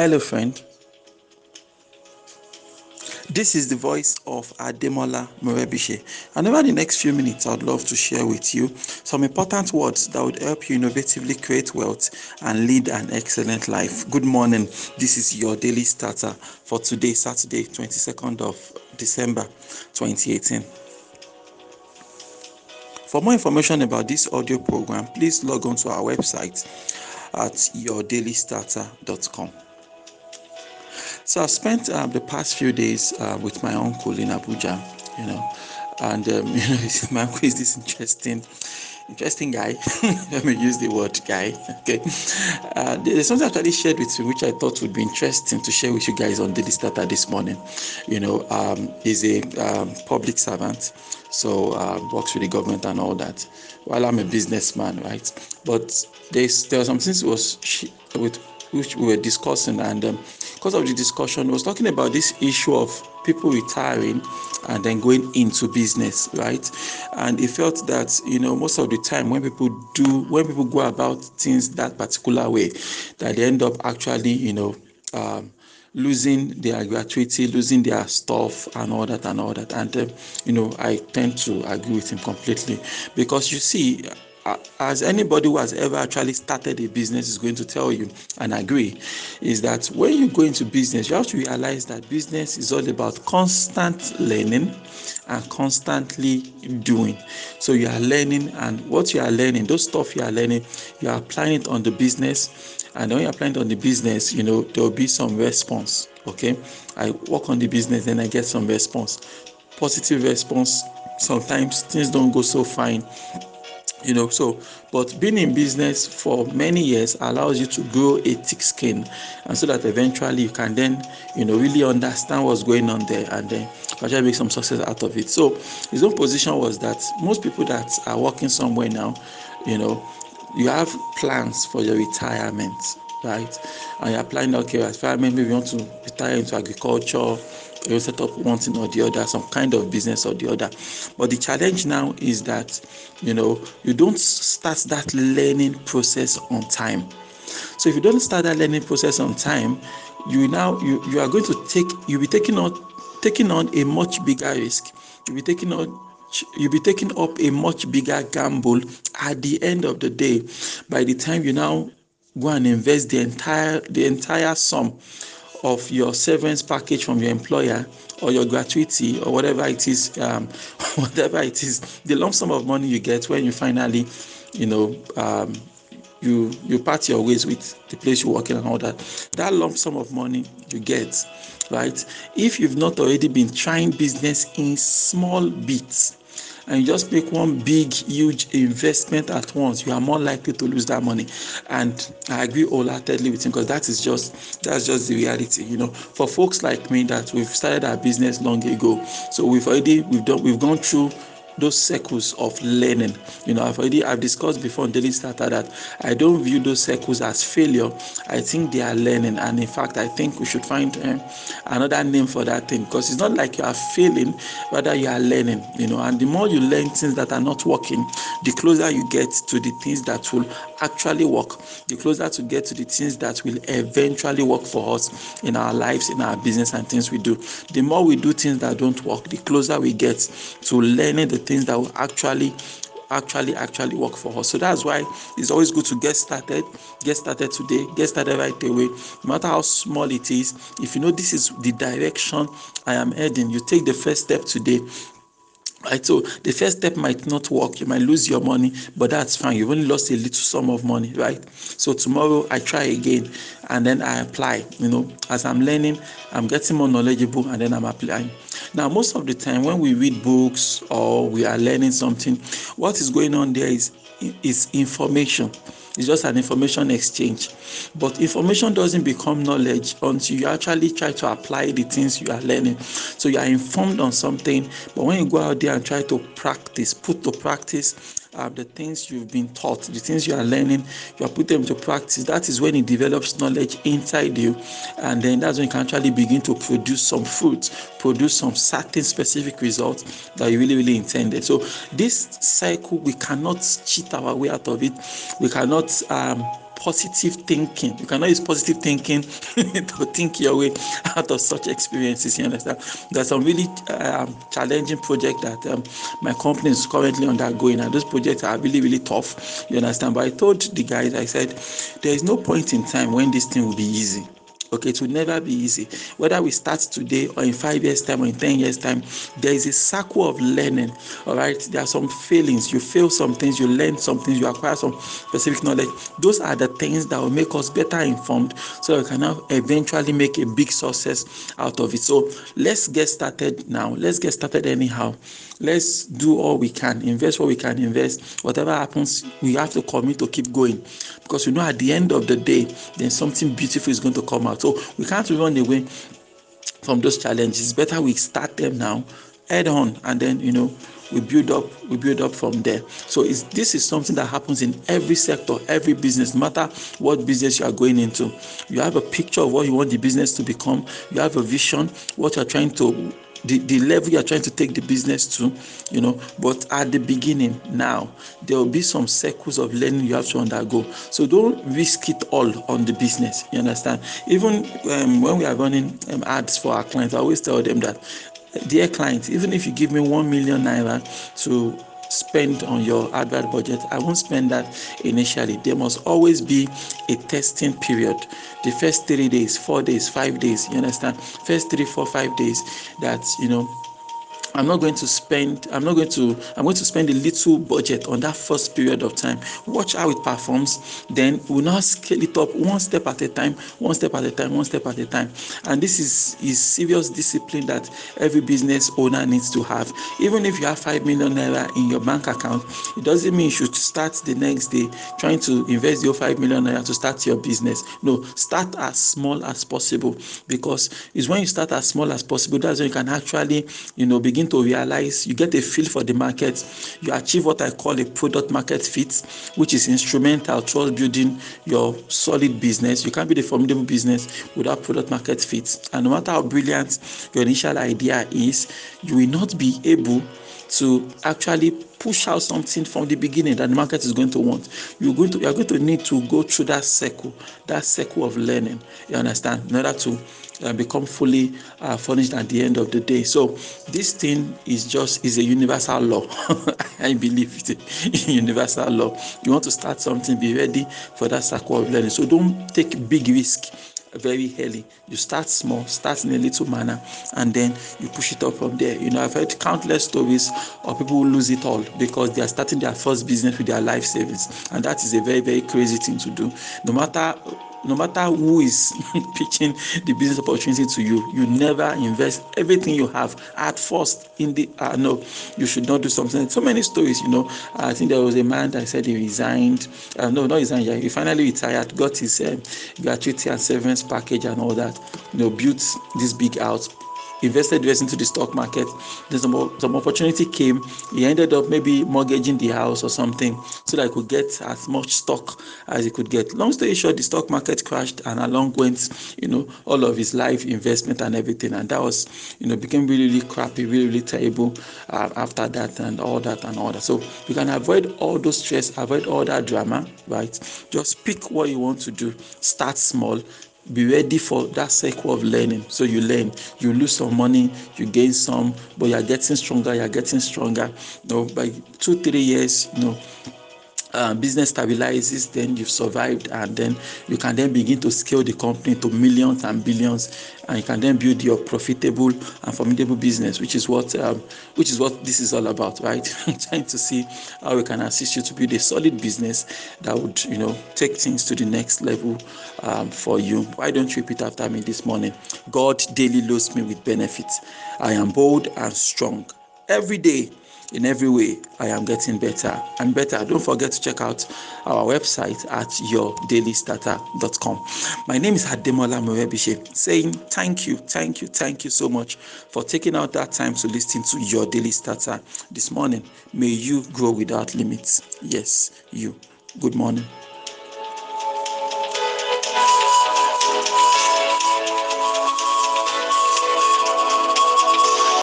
Hello, friend. This is the voice of Ademola Morebishe. And over the next few minutes, I'd love to share with you some important words that would help you innovatively create wealth and lead an excellent life. Good morning. This is your daily starter for today, Saturday, 22nd of December 2018. For more information about this audio program, please log on to our website at yourdailystarter.com. So I've spent uh, the past few days uh, with my uncle in Abuja, you know, and um, you know, my uncle is this interesting, interesting guy. Let me use the word guy. Okay, uh, there's something I actually shared with you, which I thought would be interesting to share with you guys on Daily Starter this morning. You know, um, he's a um, public servant, so uh, works with the government and all that. While I'm a businessman, right? But there's there are some things was with which we were discussing, and um, because of the discussion, we was talking about this issue of people retiring and then going into business, right? And he felt that you know most of the time when people do when people go about things that particular way, that they end up actually you know. Um, losing their gratuity, losing their stuff, and all that, and all that. And, uh, you know, I tend to agree with him completely because you see, Uh, as anybody who has ever actually started a business is going to tell you and agree is that when you go into business you have to realize that business is all about constant learning and constantly doing. So you are learning and what you are learning those stuff you are learning you are applying it on the business and when you're applying it on the business you know there will be some response okay? I work on the business then i get some response. Positive response sometimes things don't go so fine you know so but being in business for many years allows you to grow a thick skin and so that eventually you can then you know really understand what's going on there and then actually make some success out of it. So his own position was that most people that are working somewhere now you know you have plans for your retirement right? And you're planning okay retirement maybe you want to retire into agriculture you set up one thing or the other, some kind of business or the other. But the challenge now is that you know you don't start that learning process on time. So if you don't start that learning process on time, you now you, you are going to take you'll be taking on taking on a much bigger risk. You'll be taking on you'll be taking up a much bigger gamble at the end of the day by the time you now go and invest the entire the entire sum of your severance package from your employer or your gratuity or whatever it is um, whatever it is the lump sum of money you get when you finally you know um, you you part your ways with the place you work in and all that that lump sum of money you get right? If you've not already been trying business in small bits and you just make one big huge investment at once you are more likely to lose that money. And i agree wholeheartedly with him because that is just that's just the reality you know. For folks like me that we've started our business long ago so we've already we've done we've gone through those circles of learning. You know, I've already I've discussed before on Daily Starter that I don't view those circles as failure. I think they are learning, and in fact, I think we should find um, another name for that thing because it's not like you are failing, rather you are learning. You know, and the more you learn things that are not working, the closer you get to the things that will actually work. The closer to get to the things that will eventually work for us in our lives, in our business, and things we do. The more we do things that don't work, the closer we get to learning the things that will actually actually actually work for us. So that's why it's always good to get started get started today get started right away. No matter how small it is if you know this is the direction i am heading you take the first step today Right, so the first step might not work, you might lose your money, but that's fine. You've only lost a little sum of money, right? So tomorrow I try again and then I apply. You know, as I'm learning, I'm getting more knowledgeable and then I'm applying. Now, most of the time when we read books or we are learning something, what is going on there is is information it's just an information exchange. But information doesn't become knowledge until you actually try to apply the things you are learning. So you are informed on something, but when you go out there and try to practice, put to practice uh, the things you've been taught, the things you are learning, you are put them to practice. That is when it develops knowledge inside you, and then that's when you can actually begin to produce some fruit, produce some certain specific results that you really, really intended. So this cycle, we cannot cheat our way out of it. We cannot um, positive thinking. You cannot use positive thinking to think your way out of such experiences. You understand? There's some really um, challenging project that um, my company is currently undergoing, and those projects are really, really tough. You understand? But I told the guys, I said, there is no point in time when this thing will be easy okay it will never be easy. Whether we start today or in five years time or in ten years time there is a circle of learning all right? There are some failings. You fail some things you learn some things you acquire some specific knowledge. Those are the things that will make us better informed so we can now eventually make a big success out of it. So let's get started now. Let's get started anyhow. Let's do all we can. Invest what we can invest. Whatever happens we have to commit to keep going. Because you know at the end of the day then something beautiful is going to come out so we can't run away from those challenges. Better we start them now head on and then you know we build up we build up from there. So this is something that happens in every sector every business no matter what business you are going into. You have a picture of what you want the business to become. You have a vision what you're trying to the, the level you're trying to take the business to, you know. But at the beginning, now, there will be some circles of learning you have to undergo. So don't risk it all on the business. You understand? Even um, when we are running um, ads for our clients, I always tell them that, dear clients, even if you give me one million naira to spend on your advert budget. I won't spend that initially. There must always be a testing period. The first three days, four days, five days, you understand? First three, four, five days that, you know, I'm not going to spend, I'm not going to, I'm going to spend a little budget on that first period of time. Watch how it performs. Then we'll now scale it up one step at a time, one step at a time, one step at a time. And this is, is serious discipline that every business owner needs to have. Even if you have five million naira in your bank account, it doesn't mean you should start the next day trying to invest your five million naira to start your business. No, start as small as possible because it's when you start as small as possible that's when you can actually, you know, begin begin to realize you get a feel for the market. You achieve what i call a product market fit which is instrumental towards building your solid business. You can't build a formidable business without product market fit. And no matter how brilliant your initial idea is you will not be able to actually push out something from the beginning that the market is going to want. You're going to you're going to need to go through that circle, that circle of learning. You understand? In order to uh, become fully uh, furnished at the end of the day. So this thing is just is a universal law. I believe it's a universal law. You want to start something, be ready for that circle of learning. So don't take big risk very early. You start small, start in a little manner, and then you push it up from there. You know, I've heard countless stories of people who lose it all because they are starting their first business with their life savings, and that is a very, very crazy thing to do. No matter no matter who is pitching the business opportunity to you you never invest everything you have at first in the uh, no you should not do something. So many stories you know. I think there was a man that said he resigned uh, no not resigned yeah, he finally retired got his uh, gratuity and severance package and all that you know built this big house invested invest into the stock market. Then some, some opportunity came. He ended up maybe mortgaging the house or something so that he could get as much stock as he could get. Long story short the stock market crashed and along went you know all of his life investment and everything. And that was you know became really really crappy really really terrible uh, after that and all that and all that. So you can avoid all those stress avoid all that drama right? Just pick what you want to do. Start small be ready for that cycle of learning. So you learn you lose some money you gain some but you're getting stronger you're getting stronger. You know by two three years you know uh, business stabilizes, then you've survived, and then you can then begin to scale the company to millions and billions, and you can then build your profitable and formidable business, which is what um, which is what this is all about, right? I'm trying to see how we can assist you to build a solid business that would, you know, take things to the next level um, for you. Why don't you repeat after me this morning? God daily loads me with benefits. I am bold and strong. Every day in every way i am getting better and better. Don't forget to check out our website at yourdailystarter.com my name is hademola morebishe saying thank you thank you thank you so much for taking out that time to listen to your daily starter this morning. May you grow without limits. Yes you. Good morning